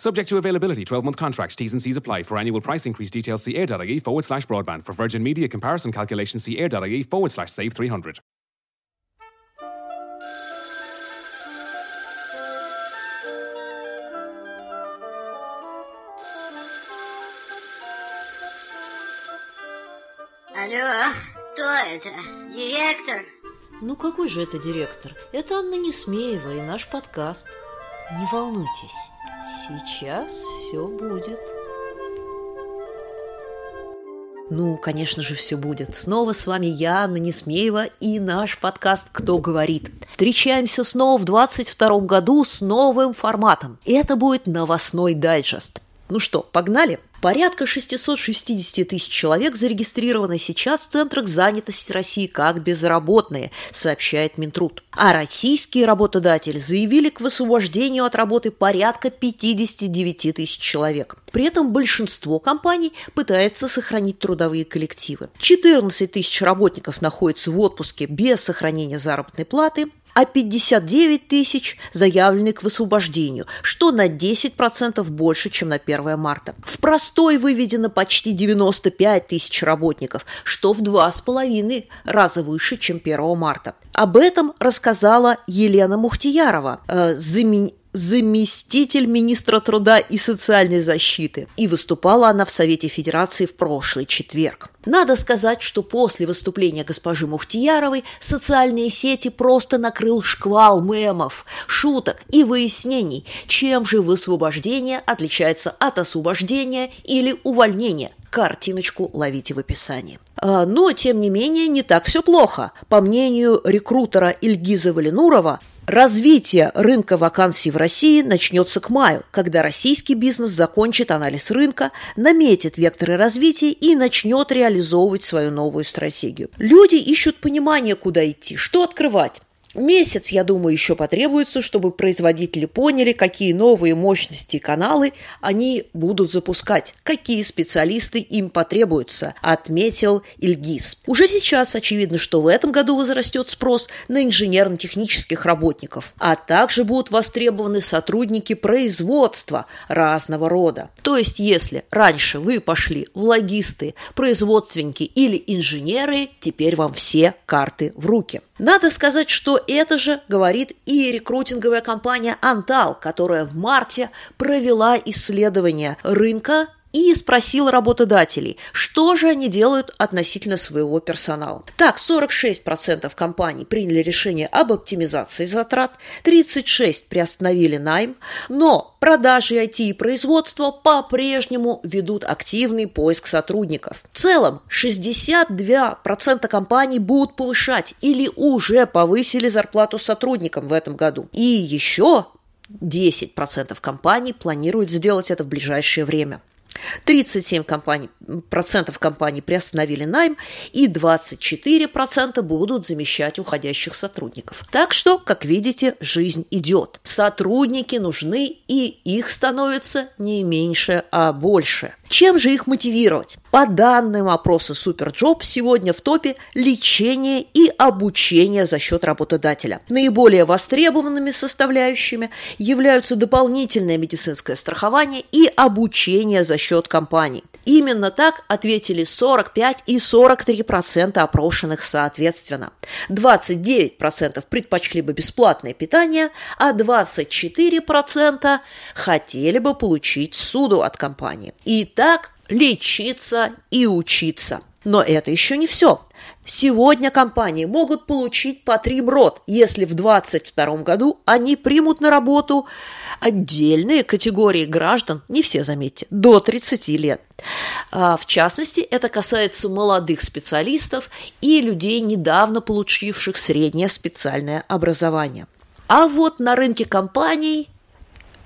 Subject to availability, 12 month contracts, T's and C's apply. For annual price increase details, see air.ie forward slash broadband. For Virgin Media comparison calculations, see air.ie forward slash save 300. Алло, кто это? Директор? Ну какой же это директор? Это Анна Несмеева и наш подкаст. Не волнуйтесь, Сейчас все будет. Ну, конечно же, все будет. Снова с вами я, Анна Несмеева, и наш подкаст «Кто говорит». Встречаемся снова в 22 году с новым форматом. Это будет новостной дайджест. Ну что, погнали? Порядка 660 тысяч человек зарегистрированы сейчас в центрах занятости России как безработные, сообщает Минтруд. А российские работодатели заявили к высвобождению от работы порядка 59 тысяч человек. При этом большинство компаний пытается сохранить трудовые коллективы. 14 тысяч работников находятся в отпуске без сохранения заработной платы, а 59 тысяч заявлены к высвобождению, что на 10% больше, чем на 1 марта. В простой выведено почти 95 тысяч работников, что в два с половиной раза выше, чем 1 марта. Об этом рассказала Елена Мухтиярова, э, заместитель министра труда и социальной защиты. И выступала она в Совете Федерации в прошлый четверг. Надо сказать, что после выступления госпожи Мухтияровой социальные сети просто накрыл шквал мемов, шуток и выяснений, чем же высвобождение отличается от освобождения или увольнения. Картиночку ловите в описании. А, но, тем не менее, не так все плохо. По мнению рекрутера Ильгиза Валенурова, Развитие рынка вакансий в России начнется к маю, когда российский бизнес закончит анализ рынка, наметит векторы развития и начнет реализовывать свою новую стратегию. Люди ищут понимание, куда идти, что открывать. Месяц, я думаю, еще потребуется, чтобы производители поняли, какие новые мощности и каналы они будут запускать, какие специалисты им потребуются, отметил Ильгиз. Уже сейчас очевидно, что в этом году возрастет спрос на инженерно-технических работников, а также будут востребованы сотрудники производства разного рода. То есть, если раньше вы пошли в логисты, производственники или инженеры, теперь вам все карты в руки. Надо сказать, что это же говорит и рекрутинговая компания «Антал», которая в марте провела исследование рынка и спросил работодателей, что же они делают относительно своего персонала. Так, 46% компаний приняли решение об оптимизации затрат, 36% приостановили найм, но продажи IT и производство по-прежнему ведут активный поиск сотрудников. В целом, 62% компаний будут повышать или уже повысили зарплату сотрудникам в этом году. И еще 10% компаний планируют сделать это в ближайшее время. 37 компаний, процентов компаний приостановили найм, и 24 процента будут замещать уходящих сотрудников. Так что, как видите, жизнь идет. Сотрудники нужны, и их становится не меньше, а больше. Чем же их мотивировать? По данным опроса Superjob, сегодня в топе лечение и обучение за счет работодателя. Наиболее востребованными составляющими являются дополнительное медицинское страхование и обучение за счет компаний. Именно так ответили 45 и 43 процента опрошенных соответственно. 29 процентов предпочли бы бесплатное питание, а 24 процента хотели бы получить суду от компании. И так лечиться и учиться. Но это еще не все. Сегодня компании могут получить по три МРОД, если в 2022 году они примут на работу отдельные категории граждан, не все, заметьте, до 30 лет. А, в частности, это касается молодых специалистов и людей, недавно получивших среднее специальное образование. А вот на рынке компаний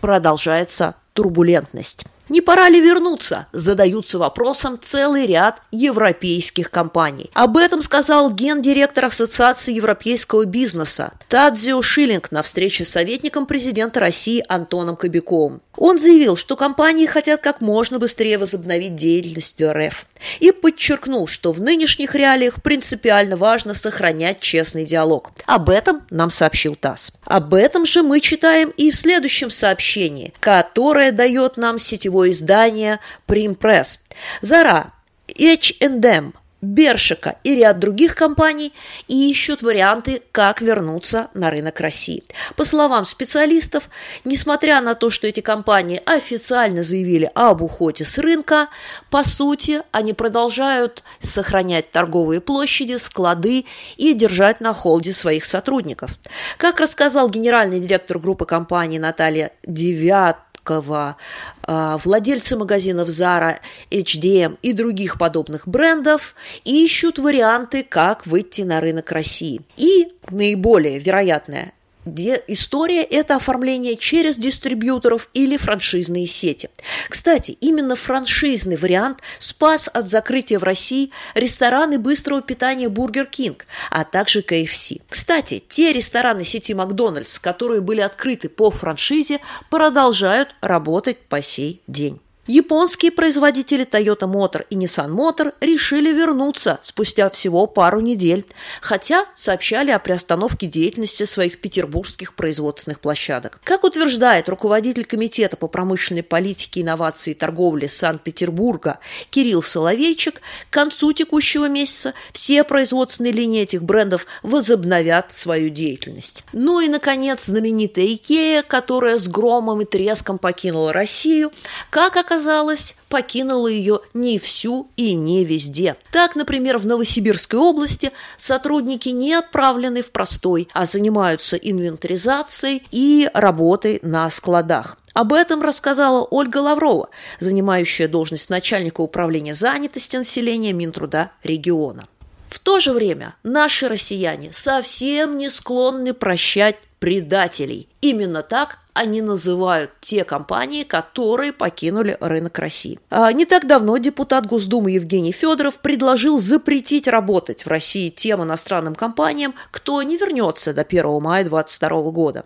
продолжается турбулентность. Не пора ли вернуться? Задаются вопросом целый ряд европейских компаний. Об этом сказал гендиректор Ассоциации европейского бизнеса Тадзио Шиллинг на встрече с советником президента России Антоном Кобяковым. Он заявил, что компании хотят как можно быстрее возобновить деятельность РФ и подчеркнул, что в нынешних реалиях принципиально важно сохранять честный диалог. Об этом нам сообщил ТАСС. Об этом же мы читаем и в следующем сообщении, которое дает нам сетевое издание Примпресс. Зара, H&M – Бершика и ряд других компаний и ищут варианты, как вернуться на рынок России. По словам специалистов, несмотря на то, что эти компании официально заявили об уходе с рынка, по сути, они продолжают сохранять торговые площади, склады и держать на холде своих сотрудников. Как рассказал генеральный директор группы компаний Наталья Девят, Жукова, а, владельцы магазинов Zara, H&M и других подобных брендов ищут варианты, как выйти на рынок России. И наиболее вероятное где история – это оформление через дистрибьюторов или франшизные сети. Кстати, именно франшизный вариант спас от закрытия в России рестораны быстрого питания Burger King, а также KFC. Кстати, те рестораны сети Макдональдс, которые были открыты по франшизе, продолжают работать по сей день. Японские производители Toyota Motor и Nissan Motor решили вернуться спустя всего пару недель, хотя сообщали о приостановке деятельности своих петербургских производственных площадок. Как утверждает руководитель Комитета по промышленной политике, инновации и торговли Санкт-Петербурга Кирилл Соловейчик, к концу текущего месяца все производственные линии этих брендов возобновят свою деятельность. Ну и, наконец, знаменитая Икея, которая с громом и треском покинула Россию, как оказалось, оказалось, покинула ее не всю и не везде. Так, например, в Новосибирской области сотрудники не отправлены в простой, а занимаются инвентаризацией и работой на складах. Об этом рассказала Ольга Лаврова, занимающая должность начальника управления занятости населения Минтруда региона. В то же время наши россияне совсем не склонны прощать предателей. Именно так они называют те компании, которые покинули рынок России. А не так давно депутат Госдумы Евгений Федоров предложил запретить работать в России тем иностранным компаниям, кто не вернется до 1 мая 2022 года.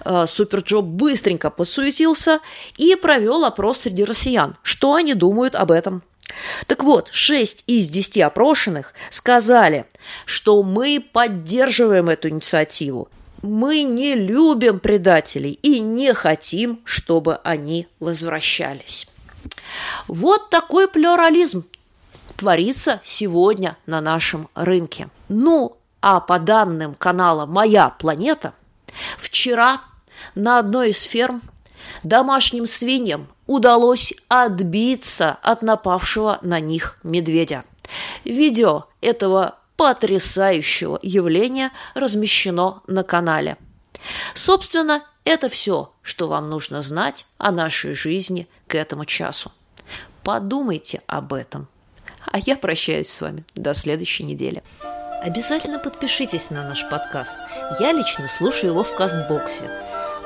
А, SuperJob быстренько подсуетился и провел опрос среди россиян. Что они думают об этом? Так вот, 6 из 10 опрошенных сказали, что мы поддерживаем эту инициативу. Мы не любим предателей и не хотим, чтобы они возвращались. Вот такой плюрализм творится сегодня на нашем рынке. Ну, а по данным канала «Моя планета», вчера на одной из ферм домашним свиньям удалось отбиться от напавшего на них медведя. Видео этого потрясающего явления размещено на канале. Собственно, это все, что вам нужно знать о нашей жизни к этому часу. Подумайте об этом. А я прощаюсь с вами до следующей недели. Обязательно подпишитесь на наш подкаст. Я лично слушаю его в Кастбоксе.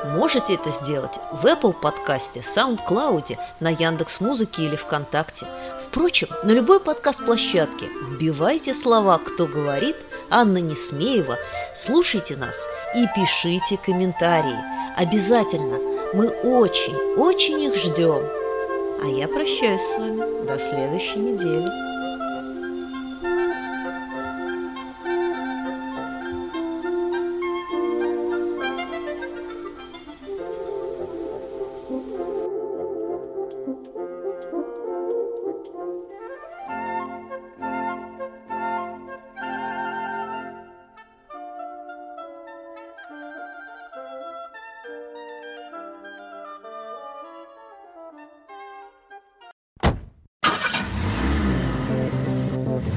Можете это сделать в Apple подкасте, SoundCloud, на Яндекс Музыке или ВКонтакте. Впрочем, на любой подкаст-площадке вбивайте слова «Кто говорит», Анна Несмеева, слушайте нас и пишите комментарии. Обязательно. Мы очень, очень их ждем. А я прощаюсь с вами до следующей недели.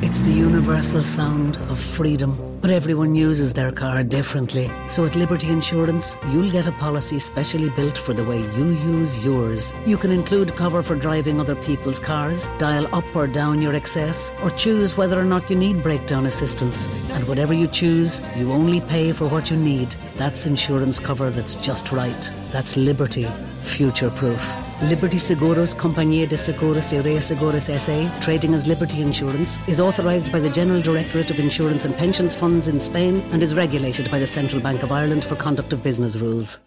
It's the universal sound of freedom. But everyone uses their car differently. So at Liberty Insurance, you'll get a policy specially built for the way you use yours. You can include cover for driving other people's cars, dial up or down your excess, or choose whether or not you need breakdown assistance. And whatever you choose, you only pay for what you need. That's insurance cover that's just right. That's Liberty, future proof. Liberty Seguros Compañía de Seguros y Reaseguros S.A., trading as Liberty Insurance, is authorised by the General Directorate of Insurance and Pensions Funds in Spain and is regulated by the Central Bank of Ireland for conduct of business rules.